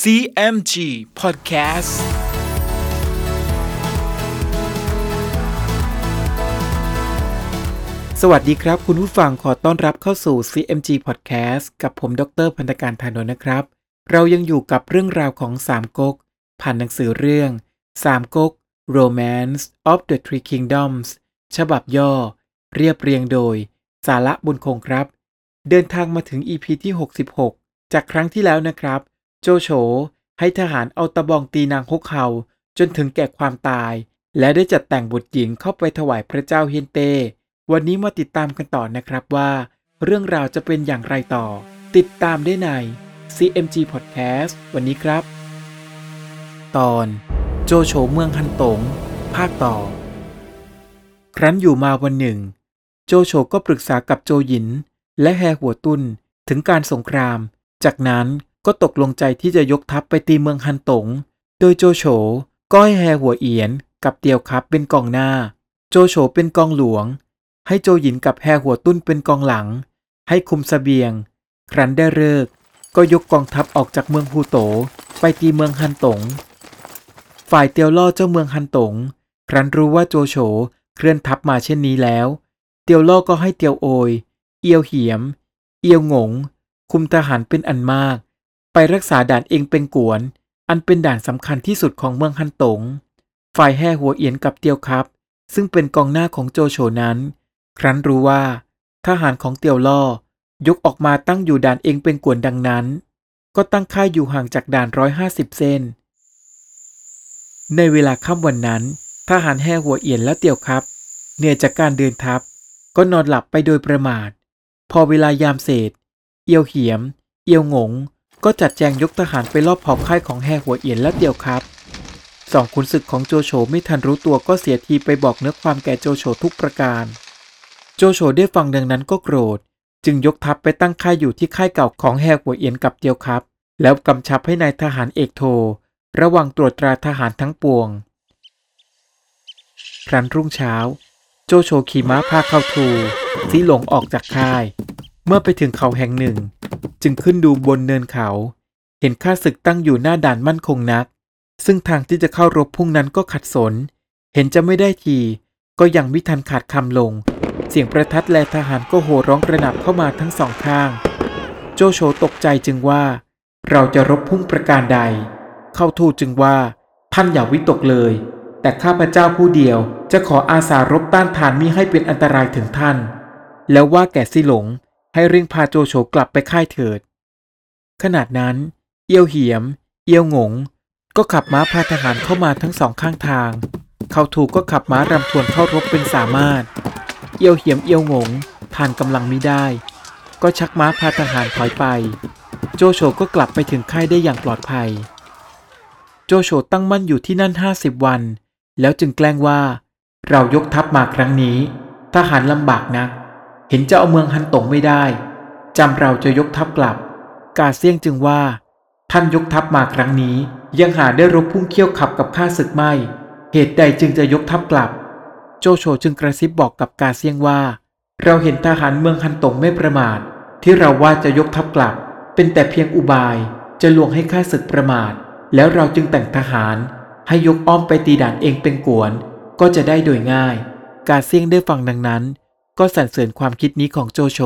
CMG Podcast สวัสดีครับ คุณผู้ฟังขอต้อนรับเข้าสู่ CMG Podcast กับผมดรพันธการธานนท์นะครับ เรายังอยู่กับเรื่องราวของสามก๊กผ่านหนังสือเรื่องสามก๊ก Romance of the Three Kingdoms ฉบับย่อ เรียบเรียงโดย สาระบุญคงครับ เดินทางมาถึง EP ที่ 66 จากครั้งที่แล้วนะครับ โจโฉให้ทหารเอาตะบองตีนางฮกเฮาจนถึงแก่ความตาย และได้จัดแต่งบุตรหญิงเข้าไปถวายพระเจ้าเฮียนเต วันนี้มาติดตามกันต่อนะครับว่า เรื่องราวจะเป็นอย่างไรต่อ ติดตามได้ใน CMG Podcast วันนี้ครับ ตอนโจโฉเมืองฮันตง ภาคต่อ ครั้นอยู่มาวันหนึ่ง โจโฉก็ปรึกษากับโจหยิน และแฮหัวตุนถึงการสงคราม จากนั้น ก็ตกลงใจที่จะยกทัพไปตีเมืองฮันตง โดยโจโฉก็ให้แฮหัวเอียนกับเตียวครับเป็นกองหน้า โจโฉเป็นกองหลวง ให้โจหยินกับแฮหัวตุ้นเป็นกองหลัง ให้คุมสเสบียง ครั้นได้เลิกก็ยกกองทัพออกจากเมืองฮูโต ไปตีเมืองฮันตง ฝ่ายเตียวล่อเจ้าเมืองฮันตง ครั้นรู้ว่าโจโฉเคลื่อนทัพมาเช่นนี้แล้ว เตียวล่อก็ให้เตียวโอย เอียวเหียม เอียวหงง คุมทหารเป็นอันมาก ไปรักษาด่านเองเป็นกวน อันเป็นด่านสำคัญที่สุดของเมืองฮันตง ฝ่ายแห่หัวเอียนกับเตียวครับ ซึ่งเป็นกองหน้าของโจโฉนั้น ครั้นรู้ว่า ทหารของเตียวล่อยกออกมาตั้งอยู่ด่านเองเป็นกวนดังนั้น ก็ตั้งค่ายอยู่ห่างจากด่านร้อยห้าสิบเส้น ในเวลาค่ำวันนั้น ทหารแห่หัวเอียนและเตียวครับ เหนื่อยจากการเดินทัพ ก็นอนหลับไปโดยประมาท พอเวลายามเศษ เอียวเหียม เอียวหงง ก็จัดแจงยกทหารไปรอบเผาค่ายของแห่หัวเอียนและเตียวครับสองขุนศึกของโจโฉไม่ทันรู้ตัวก็เสียทีไปบอกเนื้อความแก่โจโฉทุกประการ โจโฉได้ฟังดังนั้นก็โกรธ จึงยกทัพไปตั้งค่ายอยู่ที่ค่ายเก่าของแฮหัวเอียนกับเตียวครับ แล้วกำชับให้นายทหารเอกโท ระวังตรวจตราทหารทั้งปวง ครั้นรุ่งเช้า โจโฉขี่ม้าพาเข้าทูสีหลงออกจากค่าย เมื่อไปถึงเขาแห่งหนึ่ง จึงขึ้นดูบนเนินเขา เห็นข้าศึกตั้งอยู่หน้าด่านมั่นคงนัก ซึ่งทางที่จะเข้ารบพุ่งนั้นก็ขัดสน เห็นจะไม่ได้ที ก็ยังมิทันขาดคำลง เสียงประทัดและทหารก็โห่ร้องกระหน่ำเข้ามาทั้งสองข้าง โจโฉตกใจจึงว่า เราจะรบพุ่งประการใด เข้าทูตจึงว่า ท่านอย่าวิตกเลย แต่ข้าพเจ้าผู้เดียวจะขออาสารบต้านทานมิให้เป็นอันตรายถึงท่าน แล้วว่าแก่ซิหลง ให้เร่งพาโจโฉกลับไปค่ายเถิด ขนาดนั้น เอียวเหียม เอียวหงง ก็ขับม้าพาทหารเข้ามาทั้งสองข้างทาง เขาถูกก็ขับม้ารำทวนเข้ารบเป็นสามารถ เอียวเหียมเอียวหงงทานกำลังมิได้ ก็ชักม้าพาทหารถอยไป โจโฉก็กลับไปถึงค่ายได้อย่างปลอดภัย โจโฉตั้งมั่นอยู่ที่นั่นห้าสิบวัน แล้วจึงแกล้งว่า เรายกทัพมาครั้งนี้ ทหารลำบากนัก เห็นจะเอาเมืองฮันตงไม่ได้จำเราจะยกทัพกลับ กาเซียงจึงว่า ท่านยกทัพมาครั้งนี้ ยังหาได้รบพุ่งเขี้ยวขับกับข้าศึกไม่ เหตุใดจึงจะยกทัพกลับ โจโฉจึงกระซิบบอกกับกาเซียงว่า เราเห็นทหารเมืองฮันตงไม่ประมาท ที่เราว่าจะยกทัพกลับ เป็นแต่เพียงอุบายจะลวงให้ข้าศึกประมาท แล้วเราจึงแต่งทหาร ให้ยกอ้อมไปตีด่านเองเป็นกวน ก็จะได้โดยง่าย กาเซียงได้ฟังดังนั้น ก็สรรเสริญความคิดนี้ของโจโฉ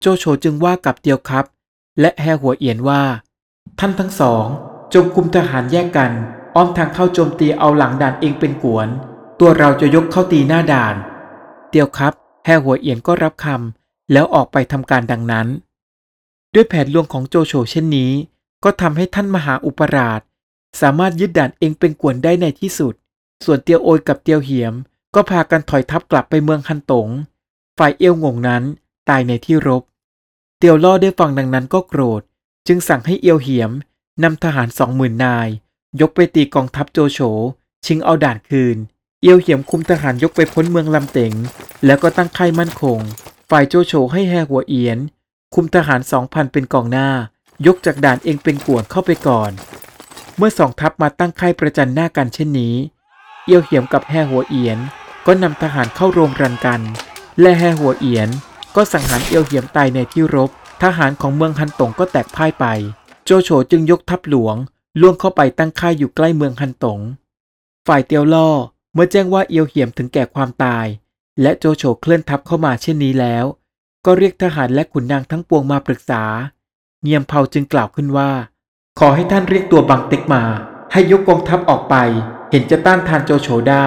โจโฉจึงว่ากับเตียวครับ และแฮหัวเอียนว่า ท่านทั้งสอง จงคุมทหารแยกกัน อ้อมทางเข้าโจมตีเอาหลังด่านเองเป็นกวน ตัวเราจะยกเข้าตีหน้าด่าน เตียวครับแฮหัวเอียนก็รับคำแล้วออกไปทำการดังนั้น ด้วยแผนลวงของโจโฉเช่นนี้ ก็ทำให้ท่านมหาอุปราช สามารถยึดด่านเองเป็นกวนได้ในที่สุด ส่วนเตียวโอยกับเตียวเหียม ก็พากันถอยทัพกลับไปเมืองฮันตง ฝ่ายเอยวงงนั้นตายในที่รบ เตียวล่อได้ฟังดังนั้นก็โกรธ จึงสั่งให้เอียวเหียมนำทหารสองหมื่นนาย ยกไปตีกองทัพโจโฉชิงเอาด่านคืน เอียวเหียมคุมทหารยกไปพ้นเมืองลำเต็งแล้วก็ตั้งค่ายมั่นคง ฝ่ายโจโฉให้แฮหัวเอียน คุมทหารสองพันเป็นกองหน้า ยกจากด่านเองเป็นกวนเข้าไปก่อน เมื่อสองทัพมาตั้งค่ายประจันหน้ากันเช่นนี้ เอียวเหียมกับแฮหัวเอียนก็นำทหารเข้าโรมรันกัน และแฮหัวเอียน ก็สังหารเอียวเหียมตายในที่รบ ทหารของเมืองฮันตงก็แตกพ่ายไป โจโฉจึงยกทัพหลวงล่วงเข้าไปตั้งค่ายอยู่ใกล้เมืองฮันตง ฝ่ายเตียวล่อเมื่อแจ้งว่าเอียวเหียมถึงแก่ความตาย และโจโฉเคลื่อนทัพเข้ามาเช่นนี้แล้ว ก็เรียกทหารและขุนนางทั้งปวงมาปรึกษา เงียมเผาจึงกล่าวขึ้นว่า ขอให้ท่านเรียกตัวบังเต็กมา ให้ยกกองทัพออกไป เห็นจะต้านทานโจโฉได้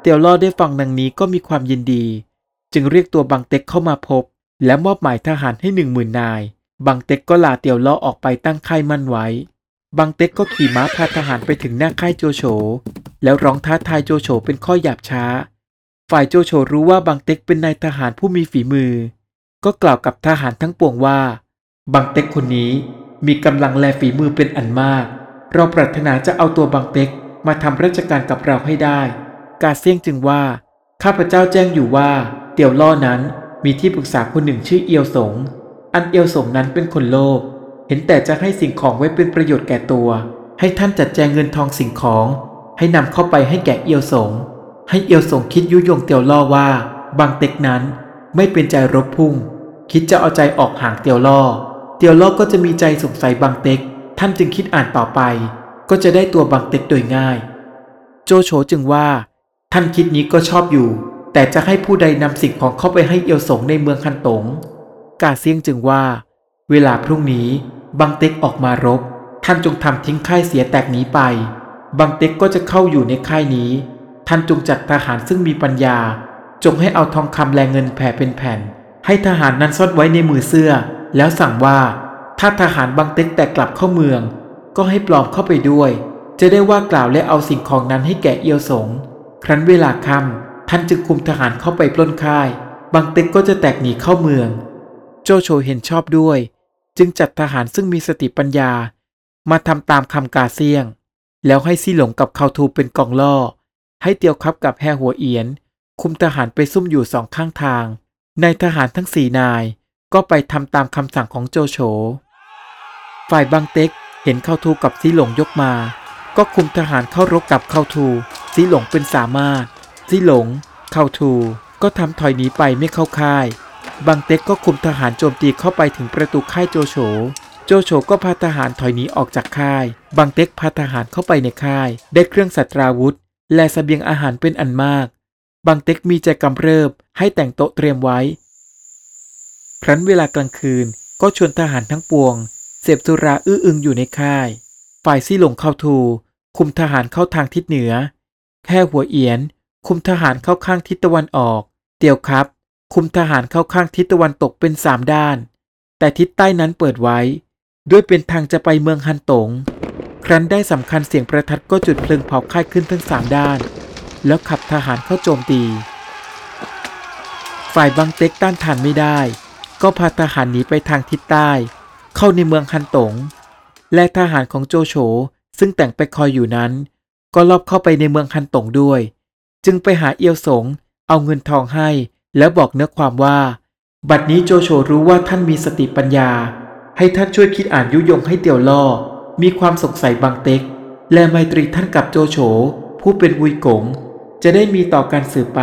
เตียวล่อได้ฟังดังนี้ก็มีความยินดี จึงเรียกตัวบังเต็กเข้ามาพบ และมอบหมายทหารให้หนึ่งหมื่นนาย บังเต็กก็ลาเตียวล่อออกไปตั้งค่ายมั่นไว้ บังเต็กก็ขี่ม้าพาทหารไปถึงหน้าค่ายโจโฉ แล้วร้องท้าทายโจโฉเป็นข้อหยาบช้า ฝ่ายโจโฉรู้ว่าบังเต็กเป็นนายทหารผู้มีฝีมือ ก็กล่าวกับทหารทั้งปวงว่า บังเต็กคนนี้มีกำลังและฝีมือเป็นอันมาก เราปรารถนาจะเอาตัวบังเต็กมาทำราชการกับเราให้ได้ กาเซียงจึงว่า ข้าพเจ้าแจ้งอยู่ว่า เตียวล่อนั้นมีที่ปรึกษาคนหนึ่งชื่อเอียวสง อันเอียวสงนั้นเป็นคนโลภ เห็นแต่จะให้สิ่งของไว้เป็นประโยชน์แก่ตัว ให้ท่านจัดแจงเงินทองสิ่งของ ให้นำเข้าไปให้แก่เอียวสง ให้เอียวสงคิดยุยงเตียวล่อว่า บางเต็กนั้นไม่เป็นใจรบพุ่ง คิดจะเอาใจออกห่างเตียวล่อ เตียวล่อก็จะมีใจสงสัยบางเต็ก ท่านจึงคิดอ่านต่อไป ก็จะได้ตัวบางเต็กโดยง่าย โจโฉจึงว่า ท่านคิดนี้ก็ชอบอยู่ แต่จะให้ผู้ใดนำสิ่งของเข้าไปให้เอียวสงในเมืองคันตง กาเซียงจึงว่า เวลาพรุ่งนี้บังเต็กออกมารบ ท่านจงทำทิ้งค่ายเสียแตกหนีไป บังเต็กก็จะเข้าอยู่ในค่ายนี้ ท่านจงจัดทหารซึ่งมีปัญญา จงให้เอาทองคำแลเงินแผ่เป็นแผ่น ให้ทหารนั้นซ่อนไว้ในมือเสื้อ แล้วสั่งว่า ถ้าทหารบังเต็กแต่กลับเข้าเมือง ก็ให้ปลอมเข้าไปด้วย จะได้ว่ากล่าวและเอาสิ่งของนั้นให้แก่เอียวสง ครั้นเวลาค่ำ ท่านจึงคุมทหารเข้าไปปล้นค่ายบังเต็กก็จะแตกหนีเข้าเมือง โจโฉเห็นชอบด้วย จึงจัดทหารซึ่งมีสติปัญญา มาทำตามคำกาเซียง แล้วให้ซี่หลงกับเขาทูเป็นกองล่อ ให้เตียวครับกับแฮหัวเอียน คุมทหารไปซุ่มอยู่สองข้างทางนายทหารทั้งสี่นาย ก็ไปทำตามคำสั่งของโจโฉ ฝ่ายบางเต็กเห็นเข้าทูกับซีหลงยกมา ก็คุมทหารเข้ารบกับเข้าทูซีหลงเป็นสามารถ ซี่หลง เข้าทู ก็ทำถอยหนีไปไม่เข้าค่าย บางเต็กก็คุมทหารโจมตีเข้าไปถึงประตูค่ายโจโฉ โจโฉก็พาทหารถอยหนีออกจากค่าย บางเต็กพาทหารเข้าไปในค่าย ได้เครื่องสัตราวุธ และสเสบียงอาหารเป็นอันมาก บางเต็กมีใจกำเริบให้แต่งโต๊ะเตรียมไว้ ครั้นเวลากลางคืนก็ชวนทหารทั้งปวง เสพสุราอื้ออึงอยู่ในค่าย ฝ่ายซี่หลงเข้าทู คุมทหารเข้าทางทิศเหนือ แค่หัวเอียน คุมทหารเข้าข้างทิศตะวันออก เตียวครับ คุมทหารเข้าข้างทิศตะวันตกเป็นสามด้าน แต่ทิศใต้นั้นเปิดไว้ ด้วยเป็นทางจะไปเมืองฮันตง ครั้นได้สำคัญเสียงประทัดก็จุดเพลิงเผาค่ายขึ้นทั้งสามด้าน แล้วขับทหารเข้าโจมตี ฝ่ายบางเต็กต้านทานไม่ได้ ก็พาทหารหนีไปทางทิศใต้ เข้าในเมืองฮันตง และทหารของโจโฉซึ่งแต่งไปคอยอยู่นั้น ก็ลอบเข้าไปในเมืองฮันตงด้วย จึงไปหาเอียวสง เอาเงินทองให้ แล้วบอกเนื้อความว่า บัดนี้โจโฉรู้ว่าท่านมีสติปัญญา ให้ท่านช่วยคิดอ่านยุยงให้เตียวล่อ มีความสงสัยบางเต็ก และไมตรีท่านกับโจโฉผู้เป็นวุยกง จะได้มีต่อการสืบไป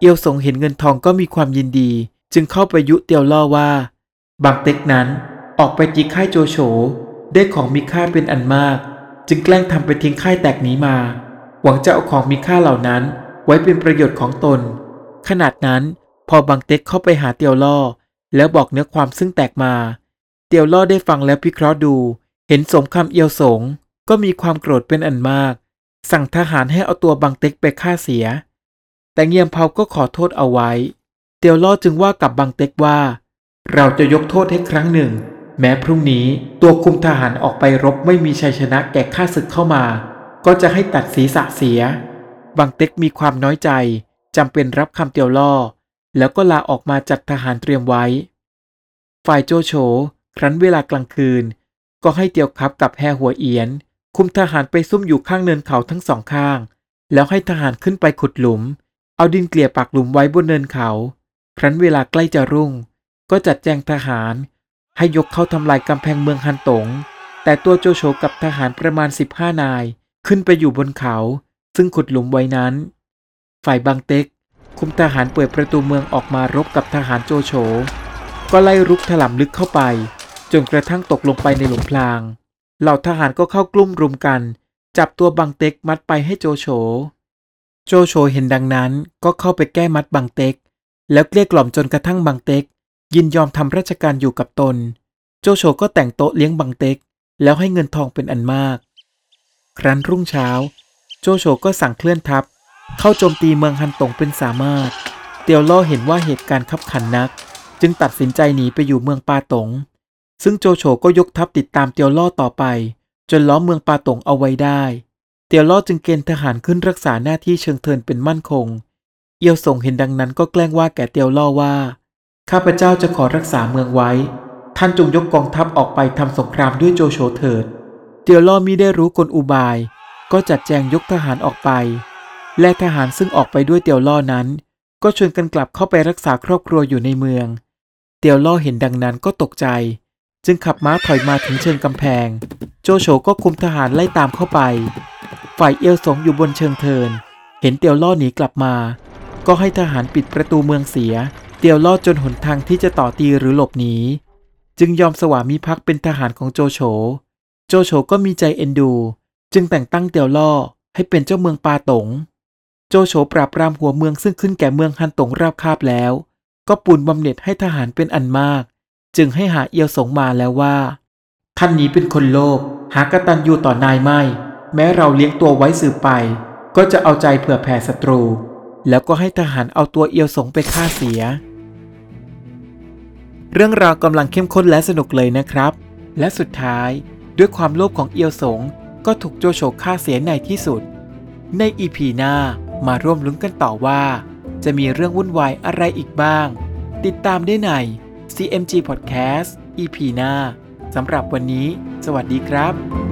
เอียวสงเห็นเงินทองก็มีความยินดี จึงเข้าไปยุเตียวล่อว่า บางเต็กนั้นออกไปจีค่ายโจโฉได้ของมีค่าเป็นอันมาก จึงแกล้งทำไปทิ้งค่ายแตกหนีมา วังจะเอาของมีค่าเหล่านั้น ไว้เป็นประโยชน์ของตน ขนาดนั้นพอบางเต็กเข้าไปหาเตียวล่อ แล้วบอกเนื้อความซึ่งแตกมา เตียวล่อได้ฟังแล้วพิเคราะห์ดู เห็นสมคำเอียวสง ก็มีความโกรธเป็นอันมาก สั่งทหารให้เอาตัวบางเต็กไปฆ่าเสีย แต่เงียมเผาก็ขอโทษเอาไว้ เตียวล่อจึงว่ากับบางเต็กว่า เราจะยกโทษให้ครั้งหนึ่ง แม้พรุ่งนี้ตัวคุมทหารออกไปรบไม่มีชัยชนะแก่ข้าศึกเข้ามา ก็จะให้ตัดศีรษะเสียบางเต็กมีความน้อยใจจำเป็นรับคำเตียวล่อ แล้วก็ลาออกมาจัดทหารเตรียมไว้ ฝ่ายโจโฉครั้นเวลากลางคืน ก็ให้เตียวครับกับแฮหัวเอียน คุมทหารไปซุ่มอยู่ข้างเนินเขาทั้งสองข้าง แล้วให้ทหารขึ้นไปขุดหลุม เอาดินเกลี่ยปากหลุมไว้บนเนินเขา ครั้นเวลาใกล้จะรุ่ง ก็จัดแจงทหาร ให้ยกเข้าทำลายกำแพงเมืองฮันตง แต่ตัวโจโฉกับทหารประมาณ 15 นาย ขึ้นไปอยู่บนเขา ซึ่งขุดหลุมไว้นั้น ฝ่ายบางเต็ก คุมทหารเปิดประตูเมืองออกมารบกับทหารโจโฉก็ไล่รุกถล่มลึกเข้าไป จนกระทั่งตกลงไปในหลุมพราง เหล่าทหารก็เข้ากลุ่มรุมกัน จับตัวบังเต็กมัดไปให้โจโฉ โจโฉเห็นดังนั้นก็เข้าไปแก้มัดบังเต็ก แล้วเกลี้ยกล่อมจนกระทั่งบังเต็ก ยินยอมทำราชการอยู่กับตน โจโฉก็แต่งโต๊ะเลี้ยงบังเต็ก แล้วให้เงินทองเป็นอันมาก ครั้นรุ่งเช้า โจโฉก็สั่งเคลื่อนทัพ เข้าโจมตีเมืองฮันตงเป็นสามารถ เตียวล่อเห็นว่าเหตุการณ์ขับขันนัก จึงตัดสินใจหนีไปอยู่เมืองปาตง ซึ่งโจโฉก็ยกทัพติดตามเตียวล่อต่อไป จนล้อมเมืองปาตงเอาไว้ได้ เตียวล่อจึงเกณฑ์ทหารขึ้นรักษาหน้าที่เชิงเทินเป็นมั่นคง เอียวส่งเห็นดังนั้นก็แกล้งว่าแก่เตียวล่อว่า ข้าพเจ้าจะขอรักษาเมืองไว้ ท่านจงยกกองทัพออกไปทำสงครามด้วยโจโฉเถิด เตียวล่อมิได้รู้กลอุบาย ก็จัดแจงยกทหารออกไป และทหารซึ่งออกไปด้วยเตียวล่อนั้น ก็ชวนกันกลับเข้าไปรักษาครอบครัวอยู่ในเมือง เตียวล่อเห็นดังนั้นก็ตกใจ จึงขับม้าถอยมาถึงเชิงกำแพง โจโฉก็คุมทหารไล่ตามเข้าไป ฝ่ายเอียวสงอยู่บนเชิงเทิน เห็นเตียวล่อหนีกลับมา ก็ให้ทหารปิดประตูเมืองเสีย เตียวล่อจนหนทางที่จะต่อตีหรือหลบหนีจึงยอมสวามิภักดิ์เป็นทหารของโจโฉ โจโฉก็มีใจเอ็นดู จึงแต่งตั้งเตียวล่อให้เป็นเจ้าเมืองปาตง โจโฉปราบปรามหัวเมืองซึ่งขึ้นแก่เมืองฮันตงราบคาบแล้ว ก็ปูนบำเหน็จให้ทหารเป็นอันมาก จึงให้หาเอียวสงมาแล้วว่า ท่านนี้เป็นคนโลภหากตันอยู่ต่อนายไม่ แม้เราเลี้ยงตัวไว้สืบไป ก็จะเอาใจเผื่อแผ่ศัตรู แล้วก็ให้ทหารเอาตัวเอียวสงไปฆ่าเสีย เรื่องราวกำลังเข้มข้นและสนุกเลยนะครับ และสุดท้าย ด้วยความโลภของเอียวสงก็ถูกโจโฉฆ่าเสียในที่สุด ในอีพีหน้ามาร่วมลุ้นกันต่อว่า จะมีเรื่องวุ่นวายอะไรอีกบ้าง ติดตามได้ใน CMG Podcast EP หน้าสำหรับวันนี้ สวัสดีครับ